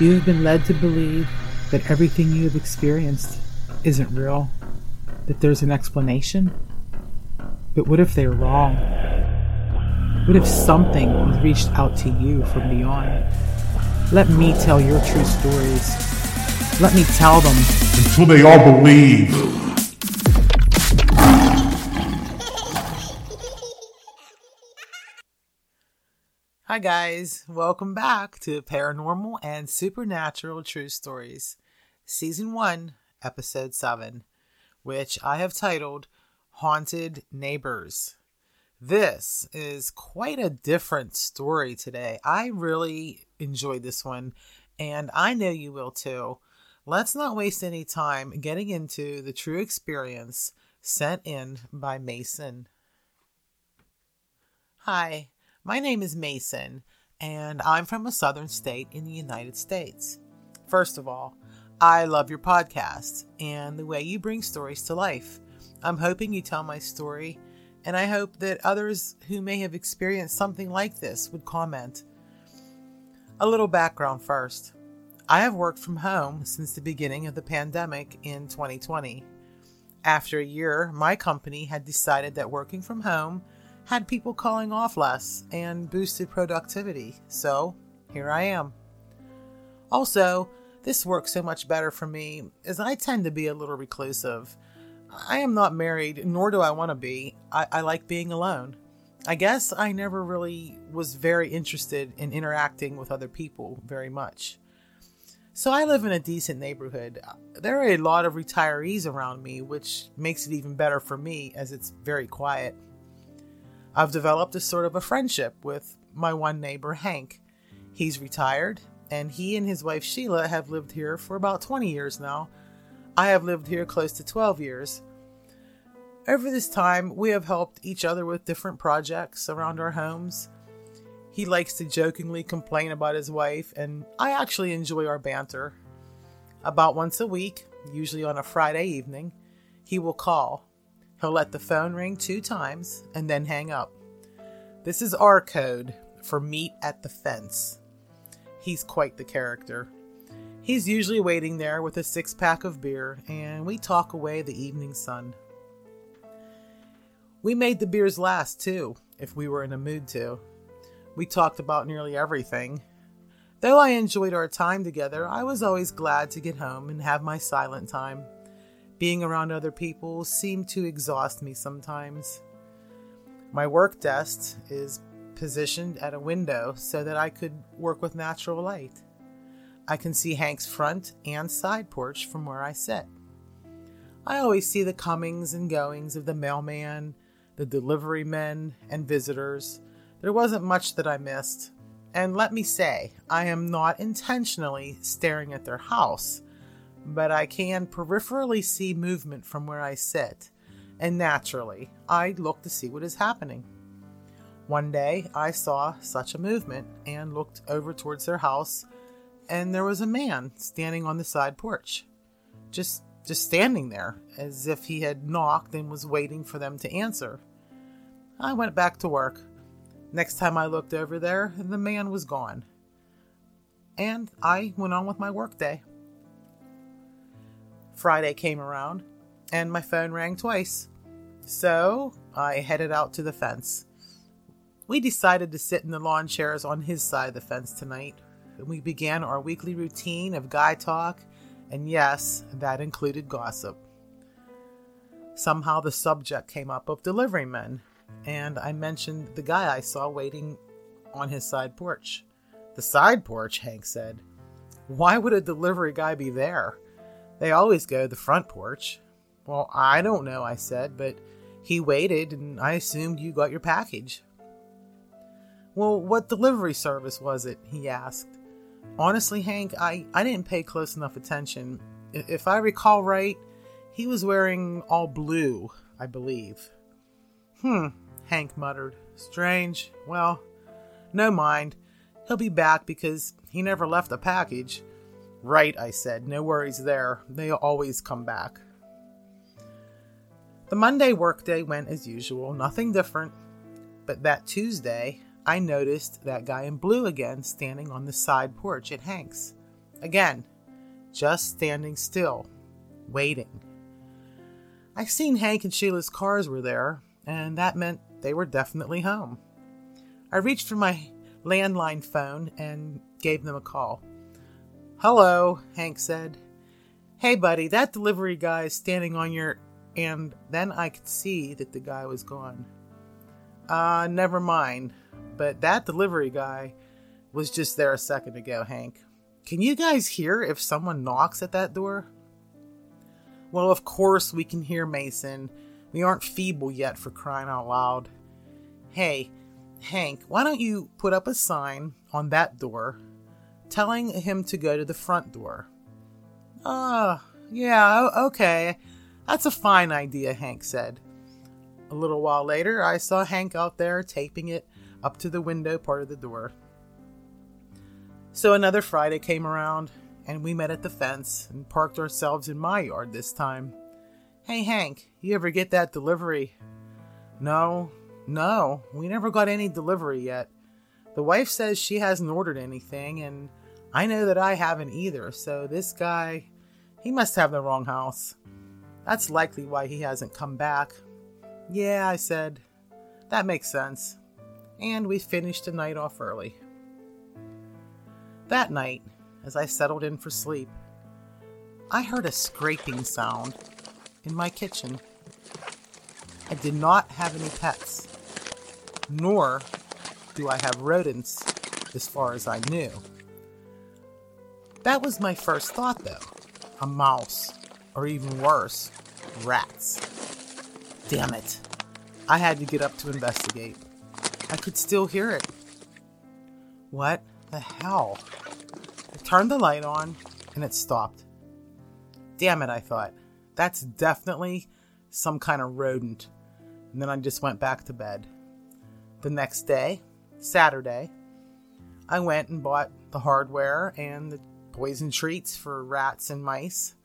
You have been led to believe that everything you have experienced isn't real, that there's an explanation. But what if they're wrong? What if something has reached out to you from beyond? Let me tell your true stories. Let me tell them. Until they all believe. Hi, guys. Welcome back to Paranormal and Supernatural True Stories, Season 1, Episode 7, which I have titled Haunted Neighbors. This is quite a different story today. I really enjoyed this one, and I know you will too. Let's not waste any time getting into the true experience sent in by Mason. Hi. My name is Mason, and I'm from a southern state in the United States. First of all, I love your podcast and the way you bring stories to life. I'm hoping you tell my story, and I hope that others who may have experienced something like this would comment. A little background first. I have worked from home since the beginning of the pandemic in 2020. After a year, my company had decided that working from home had people calling off less and boosted productivity. So here I am. Also, this works so much better for me as I tend to be a little reclusive. I am not married, nor do I want to be. I, I like being alone. I guess I never really was very interested in interacting with other people very much. So I live in a decent neighborhood. There are a lot of retirees around me, which makes it even better for me as it's very quiet. I've developed a sort of a friendship with my one neighbor, Hank. He's retired, and he and his wife Sheila have lived here for about 20 years now. I have lived here close to 12 years. Over this time, we have helped each other with different projects around our homes. He likes to jokingly complain about his wife, and I actually enjoy our banter. About once a week, usually on a Friday evening, he will call He'll let the phone ring two times and then hang up. This is our code for meet at the fence. He's quite the character. He's usually waiting there with a six pack of beer, and we talk away the evening sun. We made the beers last, too, if we were in a mood to. We talked about nearly everything. Though I enjoyed our time together, I was always glad to get home and have my silent time. Being around other people seemed to exhaust me sometimes. My work desk is positioned at a window so that I could work with natural light. I can see Hank's front and side porch from where I sit. I always see the comings and goings of the mailman, the delivery men, and visitors. There wasn't much that I missed. And let me say, I am not intentionally staring at their house but I can peripherally see movement from where I sit, and naturally, I look to see what is happening. One day, I saw such a movement and looked over towards their house, and there was a man standing on the side porch. Just just standing there, as if he had knocked and was waiting for them to answer. I went back to work. Next time I looked over there, the man was gone. And I went on with my workday. Friday came around, and my phone rang twice. So I headed out to the fence. We decided to sit in the lawn chairs on his side of the fence tonight. and We began our weekly routine of guy talk, and yes, that included gossip. Somehow the subject came up of delivery men, and I mentioned the guy I saw waiting on his side porch. The side porch, Hank said. Why would a delivery guy be there? They always go the front porch. Well, I don't know, I said, but he waited and I assumed you got your package. Well, what delivery service was it? he asked. Honestly, Hank, I, I didn't pay close enough attention. If I recall right, he was wearing all blue, I believe. Hmm, Hank muttered. Strange. Well, no mind. He'll be back because he never left a package. Right, I said. No worries there. They always come back. The Monday workday went as usual, nothing different. But that Tuesday, I noticed that guy in blue again standing on the side porch at Hank's. Again, just standing still, waiting. I seen Hank and Sheila's cars were there, and that meant they were definitely home. I reached for my landline phone and gave them a call. Hello, Hank said. Hey, buddy, that delivery guy is standing on your. And then I could see that the guy was gone. Uh, never mind. But that delivery guy was just there a second ago, Hank. Can you guys hear if someone knocks at that door? Well, of course we can hear Mason. We aren't feeble yet for crying out loud. Hey, Hank, why don't you put up a sign on that door telling him to go to the front door? Ah, uh, yeah, okay. That's a fine idea, Hank said. A little while later, I saw Hank out there taping it up to the window part of the door. So another Friday came around, and we met at the fence and parked ourselves in my yard this time. Hey, Hank, you ever get that delivery? No, no, we never got any delivery yet. The wife says she hasn't ordered anything, and I know that I haven't either, so this guy, he must have the wrong house. That's likely why he hasn't come back. Yeah, I said. That makes sense. And we finished the night off early. That night, as I settled in for sleep, I heard a scraping sound in my kitchen. I did not have any pets, nor do I have rodents as far as I knew. That was my first thought, though a mouse, or even worse, rats. Damn it. I had to get up to investigate. I could still hear it. What the hell? I turned the light on and it stopped. Damn it, I thought. That's definitely some kind of rodent. And then I just went back to bed. The next day, Saturday, I went and bought the hardware and the poison treats for rats and mice,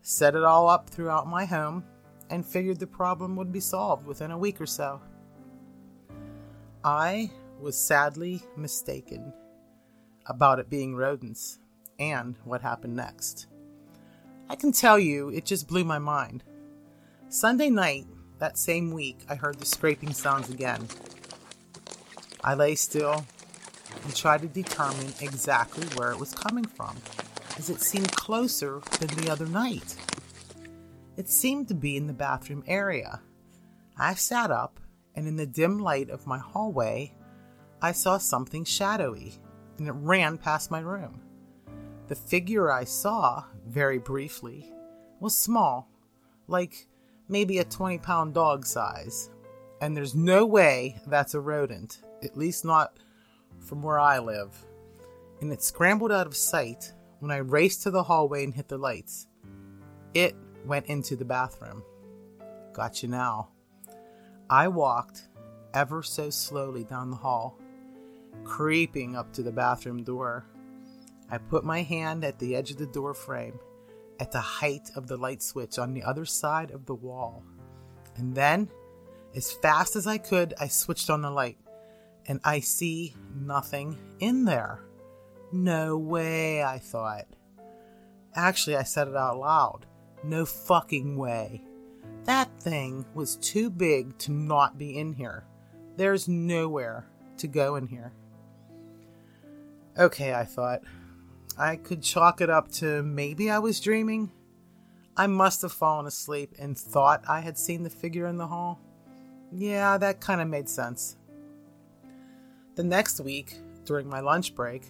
set it all up throughout my home, and figured the problem would be solved within a week or so. I was sadly mistaken about it being rodents and what happened next. I can tell you, it just blew my mind. Sunday night, that same week, I heard the scraping sounds again. I lay still and try to determine exactly where it was coming from, as it seemed closer than the other night. It seemed to be in the bathroom area. I sat up, and in the dim light of my hallway, I saw something shadowy, and it ran past my room. The figure I saw, very briefly, was small, like maybe a 20 pound dog size. And there's no way that's a rodent, at least not from where I live. And it scrambled out of sight when I raced to the hallway and hit the lights. It went into the bathroom. Got you now. I walked ever so slowly down the hall, creeping up to the bathroom door. I put my hand at the edge of the door frame, at the height of the light switch on the other side of the wall. And then, as fast as I could, I switched on the light, and I see nothing in there. No way, I thought. Actually, I said it out loud. No fucking way. That thing was too big to not be in here. There's nowhere to go in here. Okay, I thought. I could chalk it up to maybe I was dreaming. I must have fallen asleep and thought I had seen the figure in the hall. Yeah, that kind of made sense. The next week, during my lunch break,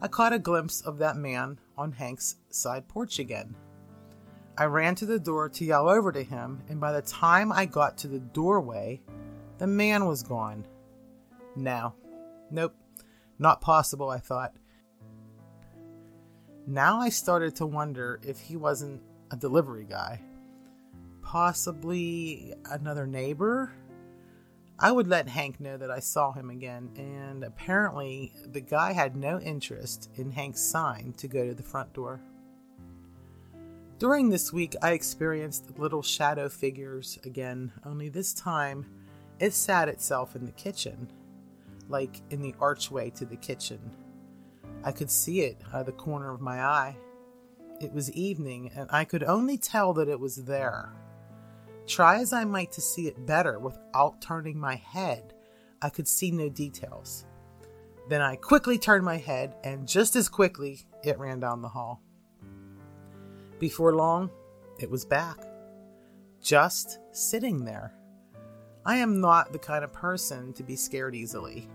I caught a glimpse of that man on Hank's side porch again. I ran to the door to yell over to him, and by the time I got to the doorway, the man was gone. No. Nope. Not possible, I thought. Now I started to wonder if he wasn't a delivery guy. Possibly another neighbor? I would let Hank know that I saw him again, and apparently the guy had no interest in Hank's sign to go to the front door. During this week, I experienced little shadow figures again, only this time it sat itself in the kitchen, like in the archway to the kitchen. I could see it out of the corner of my eye. It was evening, and I could only tell that it was there. Try as I might to see it better without turning my head, I could see no details. Then I quickly turned my head, and just as quickly, it ran down the hall. Before long, it was back, just sitting there. I am not the kind of person to be scared easily,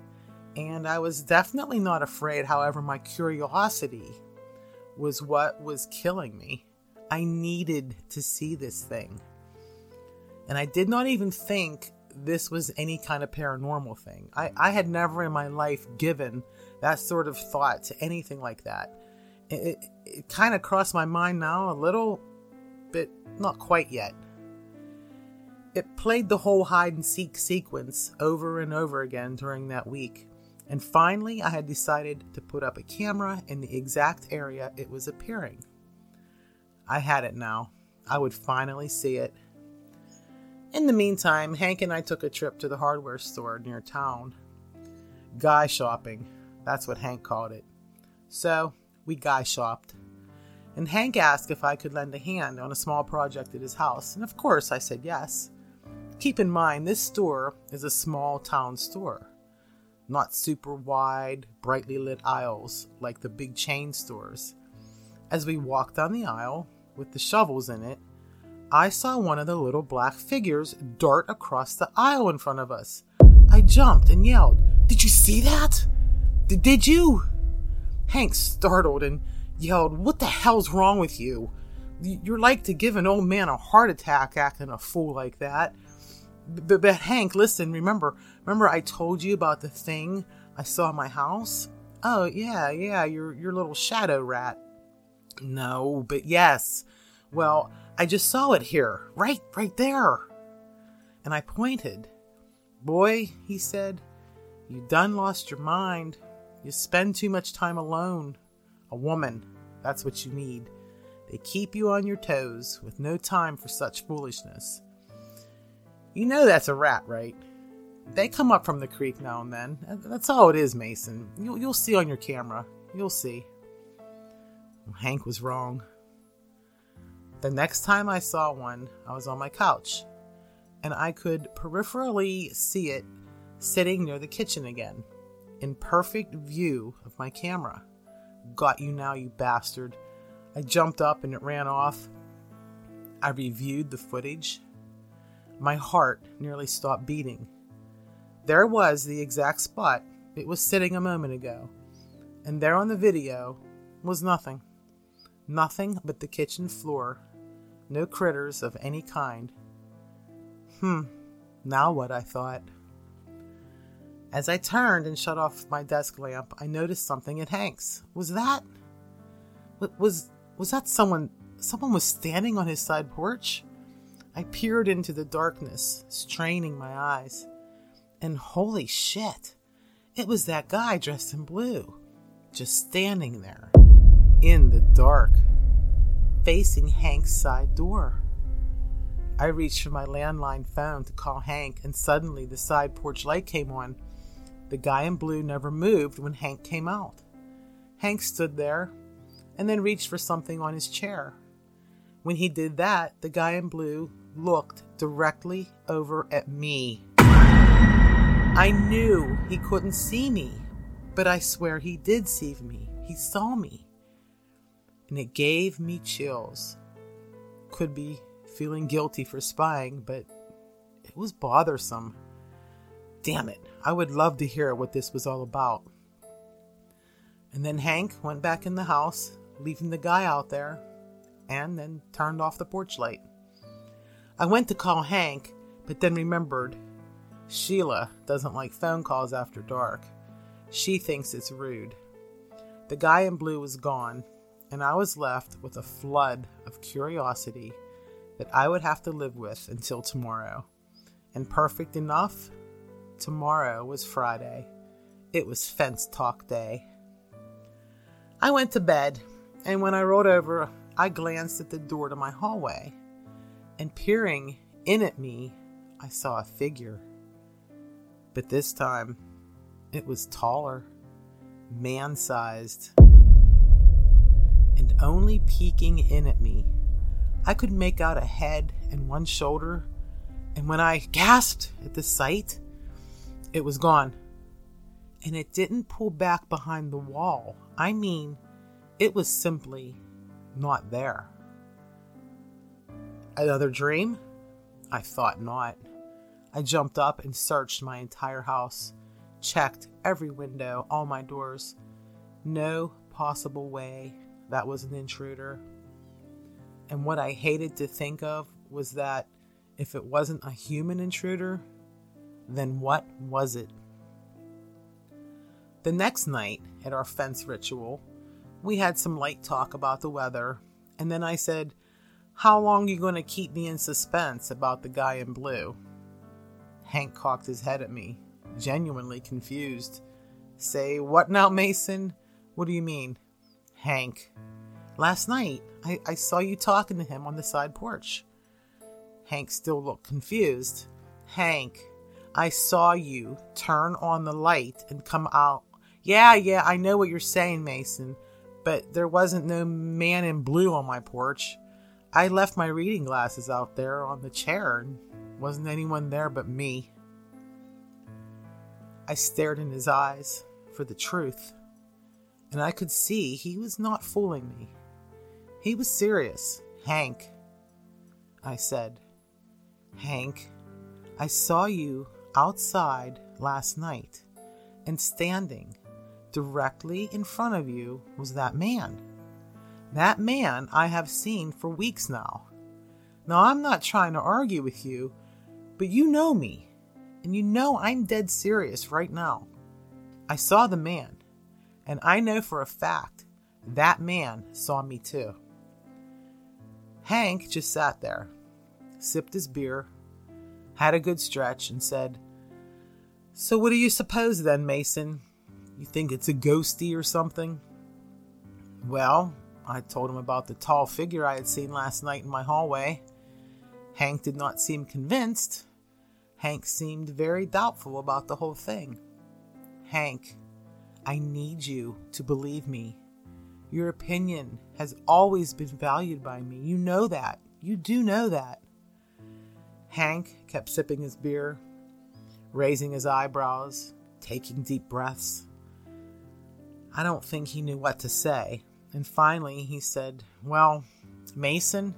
and I was definitely not afraid, however, my curiosity was what was killing me. I needed to see this thing. And I did not even think this was any kind of paranormal thing. I, I had never in my life given that sort of thought to anything like that. It, it, it kind of crossed my mind now a little bit, not quite yet. It played the whole hide and seek sequence over and over again during that week. And finally, I had decided to put up a camera in the exact area it was appearing. I had it now. I would finally see it in the meantime, Hank and I took a trip to the hardware store near town. Guy shopping, that's what Hank called it. So, we guy shopped. And Hank asked if I could lend a hand on a small project at his house, and of course I said yes. Keep in mind, this store is a small town store. Not super wide, brightly lit aisles like the big chain stores. As we walked down the aisle, with the shovels in it, I saw one of the little black figures dart across the aisle in front of us. I jumped and yelled, Did you see that? D- did you? Hank startled and yelled, What the hell's wrong with you? You're like to give an old man a heart attack acting a fool like that. But, but Hank, listen, remember, remember I told you about the thing I saw in my house? Oh, yeah, yeah, your, your little shadow rat. No, but yes. Well, I just saw it here, right, right there. And I pointed. Boy, he said, you done lost your mind. You spend too much time alone. A woman, that's what you need. They keep you on your toes with no time for such foolishness. You know that's a rat, right? They come up from the creek now and then. Uh, that's all it is, Mason. You'll, you'll see on your camera. You'll see. Hank was wrong. The next time I saw one, I was on my couch, and I could peripherally see it sitting near the kitchen again, in perfect view of my camera. Got you now, you bastard. I jumped up and it ran off. I reviewed the footage. My heart nearly stopped beating. There was the exact spot it was sitting a moment ago, and there on the video was nothing. Nothing but the kitchen floor no critters of any kind. Hmm, now what? I thought. As I turned and shut off my desk lamp, I noticed something at Hank's. Was that. Was. Was that someone. Someone was standing on his side porch? I peered into the darkness, straining my eyes. And holy shit! It was that guy dressed in blue, just standing there, in the dark facing Hank's side door. I reached for my landline phone to call Hank, and suddenly the side porch light came on. The guy in blue never moved when Hank came out. Hank stood there and then reached for something on his chair. When he did that, the guy in blue looked directly over at me. I knew he couldn't see me, but I swear he did see me. He saw me and it gave me chills. Could be feeling guilty for spying, but it was bothersome. Damn it, I would love to hear what this was all about. And then Hank went back in the house, leaving the guy out there, and then turned off the porch light. I went to call Hank, but then remembered Sheila doesn't like phone calls after dark. She thinks it's rude. The guy in blue was gone, and I was left with a flood of curiosity that I would have to live with until tomorrow. And perfect enough, tomorrow was Friday. It was fence talk day. I went to bed, and when I rolled over, I glanced at the door to my hallway, and peering in at me, I saw a figure. But this time, it was taller, man sized. Only peeking in at me. I could make out a head and one shoulder, and when I gasped at the sight, it was gone. And it didn't pull back behind the wall. I mean, it was simply not there. Another dream? I thought not. I jumped up and searched my entire house, checked every window, all my doors. No possible way that was an intruder. And what I hated to think of was that if it wasn't a human intruder, then what was it? The next night at our fence ritual, we had some light talk about the weather, and then I said, How long you going to keep me in suspense about the guy in blue? Hank cocked his head at me, genuinely confused. Say, what now, Mason? What do you mean? Hank. Last night, I, I saw you talking to him on the side porch. Hank still looked confused. Hank, I saw you turn on the light and come out. Yeah, yeah, I know what you're saying, Mason, but there wasn't no man in blue on my porch. I left my reading glasses out there on the chair and wasn't anyone there but me. I stared in his eyes for the truth, and I could see he was not fooling me. He was serious. Hank, I said. Hank, I saw you outside last night, and standing directly in front of you was that man. That man I have seen for weeks now. Now, I'm not trying to argue with you, but you know me, and you know I'm dead serious right now. I saw the man, and I know for a fact that man saw me too. Hank just sat there, sipped his beer, had a good stretch, and said, So, what do you suppose then, Mason? You think it's a ghosty or something? Well, I told him about the tall figure I had seen last night in my hallway. Hank did not seem convinced, Hank seemed very doubtful about the whole thing. Hank, I need you to believe me. Your opinion has always been valued by me. You know that. You do know that. Hank kept sipping his beer, raising his eyebrows, taking deep breaths. I don't think he knew what to say, and finally he said, Well, Mason,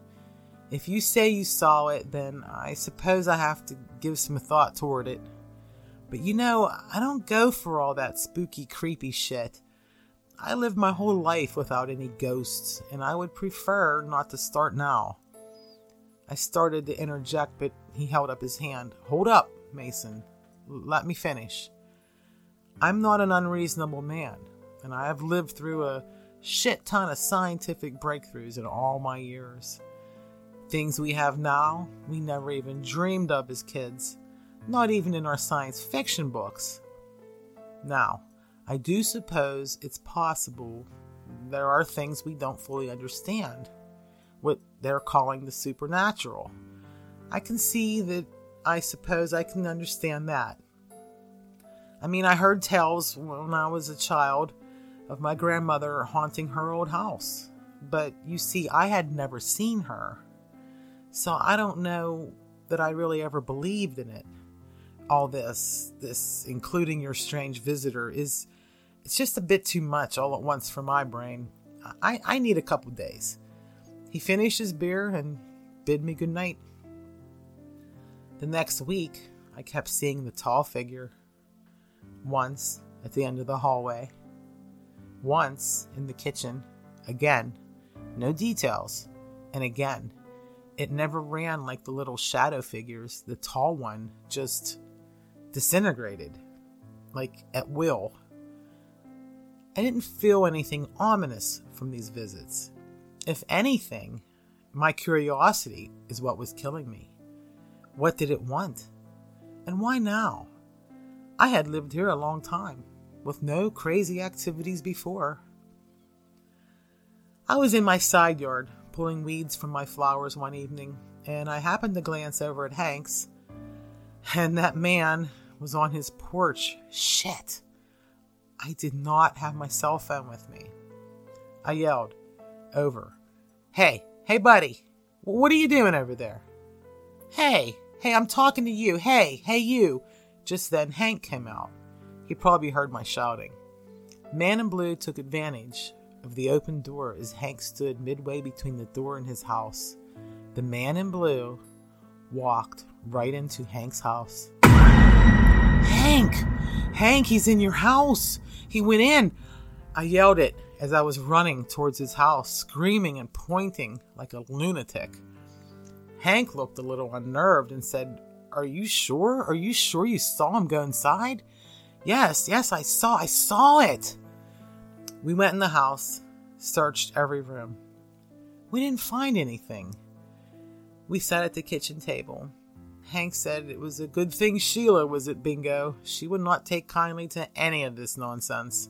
if you say you saw it, then I suppose I have to give some thought toward it. But you know, I don't go for all that spooky, creepy shit. I lived my whole life without any ghosts, and I would prefer not to start now. I started to interject, but he held up his hand. Hold up, Mason. Let me finish. I'm not an unreasonable man, and I have lived through a shit ton of scientific breakthroughs in all my years. Things we have now, we never even dreamed of as kids, not even in our science fiction books. Now, I do suppose it's possible there are things we don't fully understand, what they're calling the supernatural. I can see that, I suppose I can understand that. I mean, I heard tales when I was a child of my grandmother haunting her old house, but you see, I had never seen her. So I don't know that I really ever believed in it. All this, this including your strange visitor, is it's just a bit too much all at once for my brain. I, I need a couple days. He finished his beer and bid me good night. The next week, I kept seeing the tall figure. Once at the end of the hallway, once in the kitchen, again, no details, and again it never ran like the little shadow figures. The tall one just disintegrated, like at will. I didn't feel anything ominous from these visits. If anything, my curiosity is what was killing me. What did it want? And why now? I had lived here a long time, with no crazy activities before. I was in my side yard pulling weeds from my flowers one evening, and I happened to glance over at Hank's, and that man was on his porch. Shit! I did not have my cell phone with me. I yelled, over. Hey, hey, buddy, what are you doing over there? Hey, hey, I'm talking to you. Hey, hey, you. Just then, Hank came out. He probably heard my shouting. Man in Blue took advantage of the open door as Hank stood midway between the door and his house. The man in blue walked right into Hank's house. Hank! Hank, he's in your house! He went in! I yelled it as I was running towards his house, screaming and pointing like a lunatic. Hank looked a little unnerved and said, Are you sure? Are you sure you saw him go inside? Yes, yes, I saw, I saw it. We went in the house, searched every room. We didn't find anything. We sat at the kitchen table. Hank said it was a good thing Sheila was at bingo. She would not take kindly to any of this nonsense.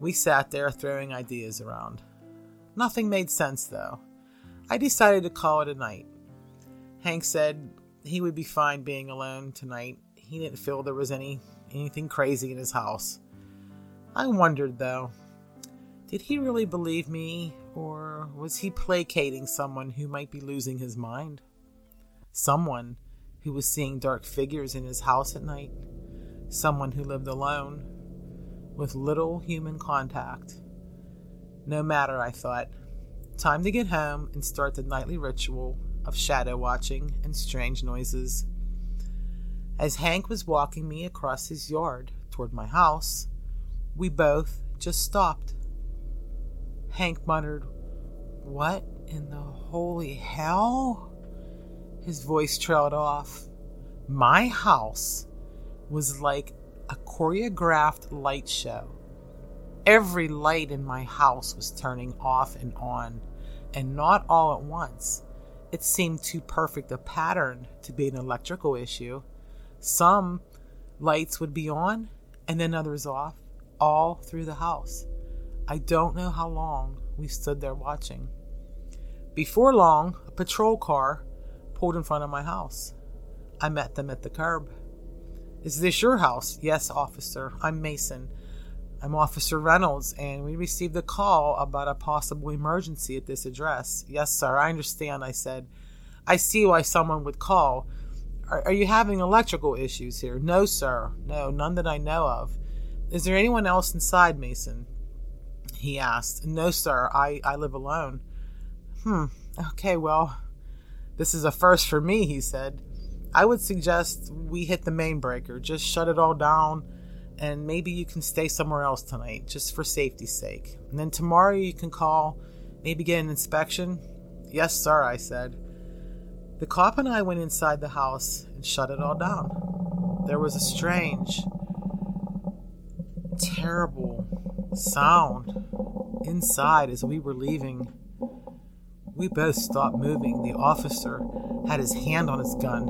We sat there throwing ideas around. Nothing made sense, though. I decided to call it a night. Hank said he would be fine being alone tonight. He didn't feel there was any anything crazy in his house. I wondered, though, did he really believe me, or was he placating someone who might be losing his mind? Someone who was seeing dark figures in his house at night? Someone who lived alone, with little human contact? No matter, I thought. Time to get home and start the nightly ritual of shadow watching and strange noises. As Hank was walking me across his yard toward my house, we both just stopped. Hank muttered, What in the holy hell? His voice trailed off. My house was like a choreographed light show. Every light in my house was turning off and on, and not all at once. It seemed too perfect a pattern to be an electrical issue. Some lights would be on and then others off, all through the house. I don't know how long we stood there watching. Before long, a patrol car pulled in front of my house. I met them at the curb. Is this your house? Yes, officer. I'm Mason. I'm Officer Reynolds, and we received a call about a possible emergency at this address. Yes, sir, I understand, I said. I see why someone would call. Are, are, you having electrical issues here? No, sir. No, none that I know of. Is there anyone else inside, Mason? He asked. No, sir. I, I live alone. Hmm. Okay, well, this is a first for me, he said. I would suggest we hit the main breaker. Just shut it all down and maybe you can stay somewhere else tonight just for safety's sake. And then tomorrow you can call, maybe get an inspection. Yes, sir, I said. The cop and I went inside the house and shut it all down. There was a strange, terrible sound inside as we were leaving. We both stopped moving. The officer had his hand on his gun.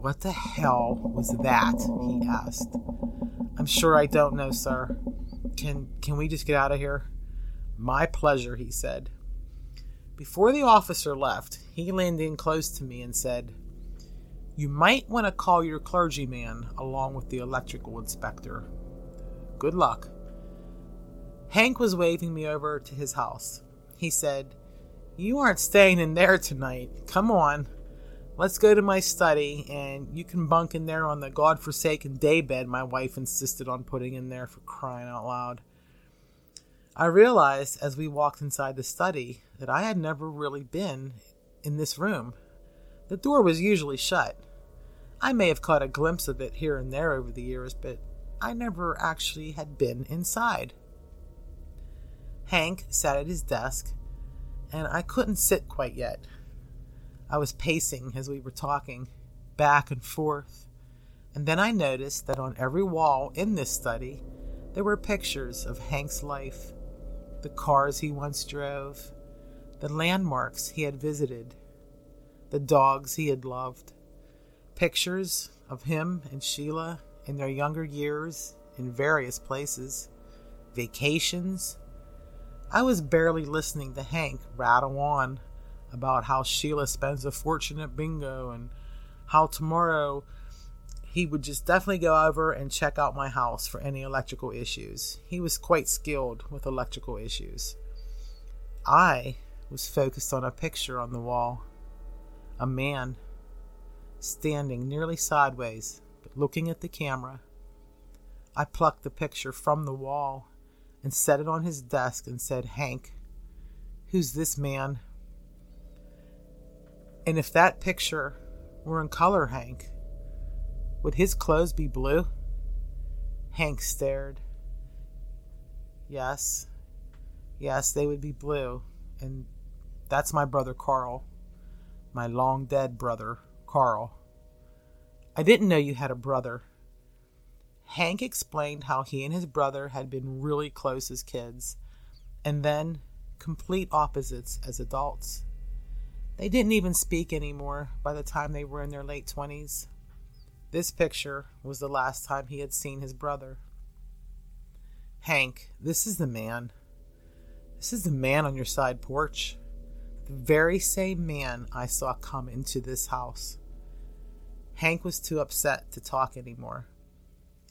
What the hell was that? he asked. I'm sure I don't know, sir. Can can we just get out of here? My pleasure, he said. Before the officer left, he leaned in close to me and said, You might want to call your clergyman along with the electrical inspector. Good luck. Hank was waving me over to his house. He said, You aren't staying in there tonight. Come on. Let's go to my study, and you can bunk in there on the god-forsaken daybed my wife insisted on putting in there for crying out loud. I realized as we walked inside the study that I had never really been in this room. The door was usually shut. I may have caught a glimpse of it here and there over the years, but I never actually had been inside. Hank sat at his desk, and I couldn't sit quite yet. I was pacing as we were talking, back and forth, and then I noticed that on every wall in this study there were pictures of Hank's life the cars he once drove, the landmarks he had visited, the dogs he had loved, pictures of him and Sheila in their younger years in various places, vacations. I was barely listening to Hank rattle on about how Sheila spends a fortune at bingo and how tomorrow he would just definitely go over and check out my house for any electrical issues. He was quite skilled with electrical issues. I was focused on a picture on the wall. A man standing nearly sideways, but looking at the camera. I plucked the picture from the wall and set it on his desk and said, Hank, who's this man? And if that picture were in color, Hank, would his clothes be blue? Hank stared. Yes, yes, they would be blue. And that's my brother Carl, my long dead brother Carl. I didn't know you had a brother. Hank explained how he and his brother had been really close as kids, and then complete opposites as adults. They didn't even speak anymore by the time they were in their late 20s. This picture was the last time he had seen his brother. Hank, this is the man. This is the man on your side porch. The very same man I saw come into this house. Hank was too upset to talk anymore.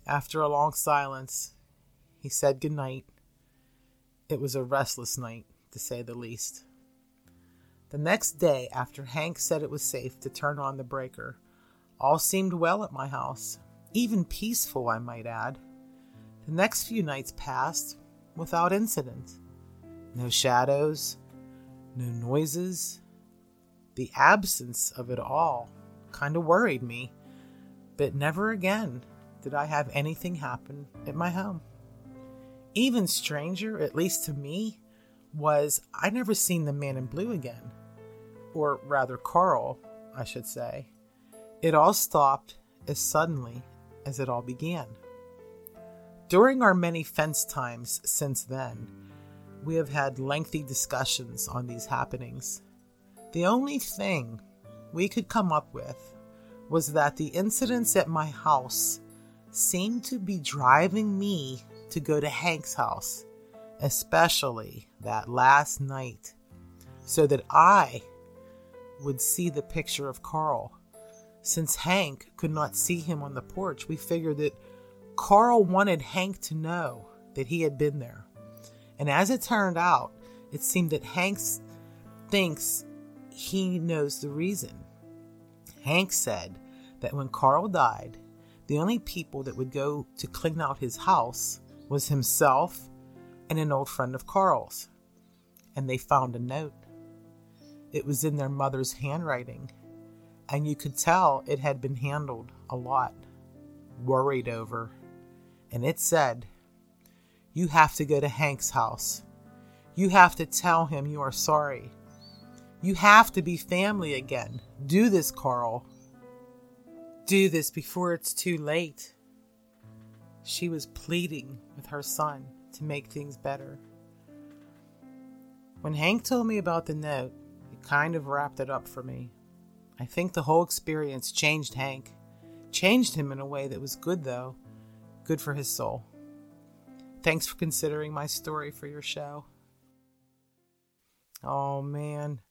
After a long silence, he said good night. It was a restless night, to say the least. The next day, after Hank said it was safe to turn on the breaker, all seemed well at my house, even peaceful, I might add. The next few nights passed without incident. No shadows, no noises. The absence of it all kind of worried me, but never again did I have anything happen at my home. Even stranger, at least to me, was I never seen the man in blue again. Or rather, Carl, I should say. It all stopped as suddenly as it all began. During our many fence times since then, we have had lengthy discussions on these happenings. The only thing we could come up with was that the incidents at my house seemed to be driving me to go to Hank's house, especially that last night, so that I would see the picture of Carl. Since Hank could not see him on the porch, we figured that Carl wanted Hank to know that he had been there. And as it turned out, it seemed that Hank thinks he knows the reason. Hank said that when Carl died, the only people that would go to clean out his house was himself and an old friend of Carl's. And they found a note. It was in their mother's handwriting, and you could tell it had been handled a lot, worried over. And it said, You have to go to Hank's house. You have to tell him you are sorry. You have to be family again. Do this, Carl do this before it's too late. She was pleading with her son to make things better. When Hank told me about the note, it kind of wrapped it up for me. I think the whole experience changed Hank. Changed him in a way that was good, though. Good for his soul. Thanks for considering my story for your show. Oh man,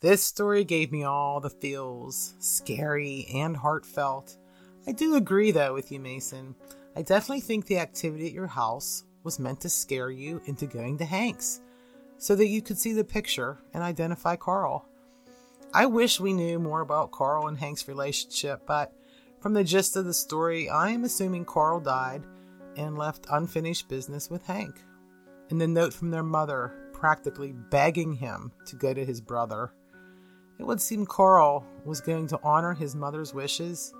this story gave me all the feels, scary and heartfelt. I do agree, though, with you, Mason. I definitely think the activity at your house was meant to scare you into going to Hank's so that you could see the picture and identify Carl. I wish we knew more about Carl and Hank's relationship, but from the gist of the story, I am assuming Carl died and left unfinished business with Hank. And the note from their mother practically begging him to go to his brother. It would seem Carl was going to honor his mother's wishes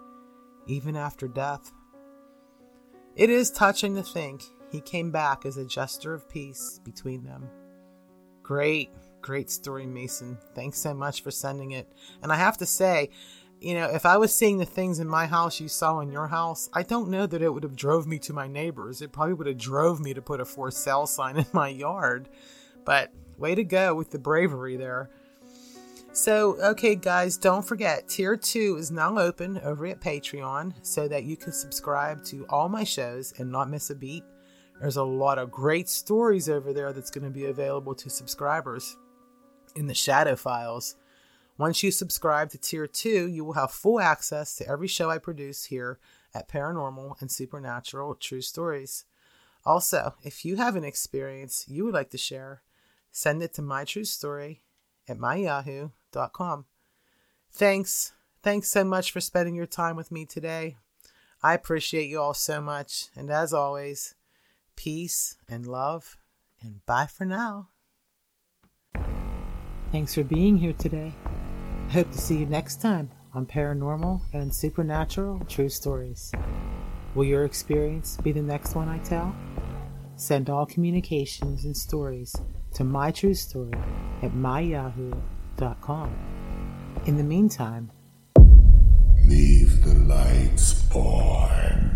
even after death. It is touching to think he came back as a gesture of peace between them. Great, great story, Mason. Thanks so much for sending it. And I have to say, you know, if I was seeing the things in my house you saw in your house, I don't know that it would have drove me to my neighbors. It probably would have drove me to put a for sale sign in my yard. But way to go with the bravery there. So, okay, guys, don't forget, Tier 2 is now open over at Patreon so that you can subscribe to all my shows and not miss a beat. There's a lot of great stories over there that's going to be available to subscribers in the Shadow Files. Once you subscribe to Tier 2, you will have full access to every show I produce here at Paranormal and Supernatural True Stories. Also, if you have an experience you would like to share, send it to my true story at Thanks. Thanks so much for spending your time with me today. I appreciate you all so much. And as always, peace and love, and bye for now. Thanks for being here today. I hope to see you next time on Paranormal and Supernatural True Stories. Will your experience be the next one I tell? Send all communications and stories to my true story at myyahoo.com. In the meantime, Leave the lights on.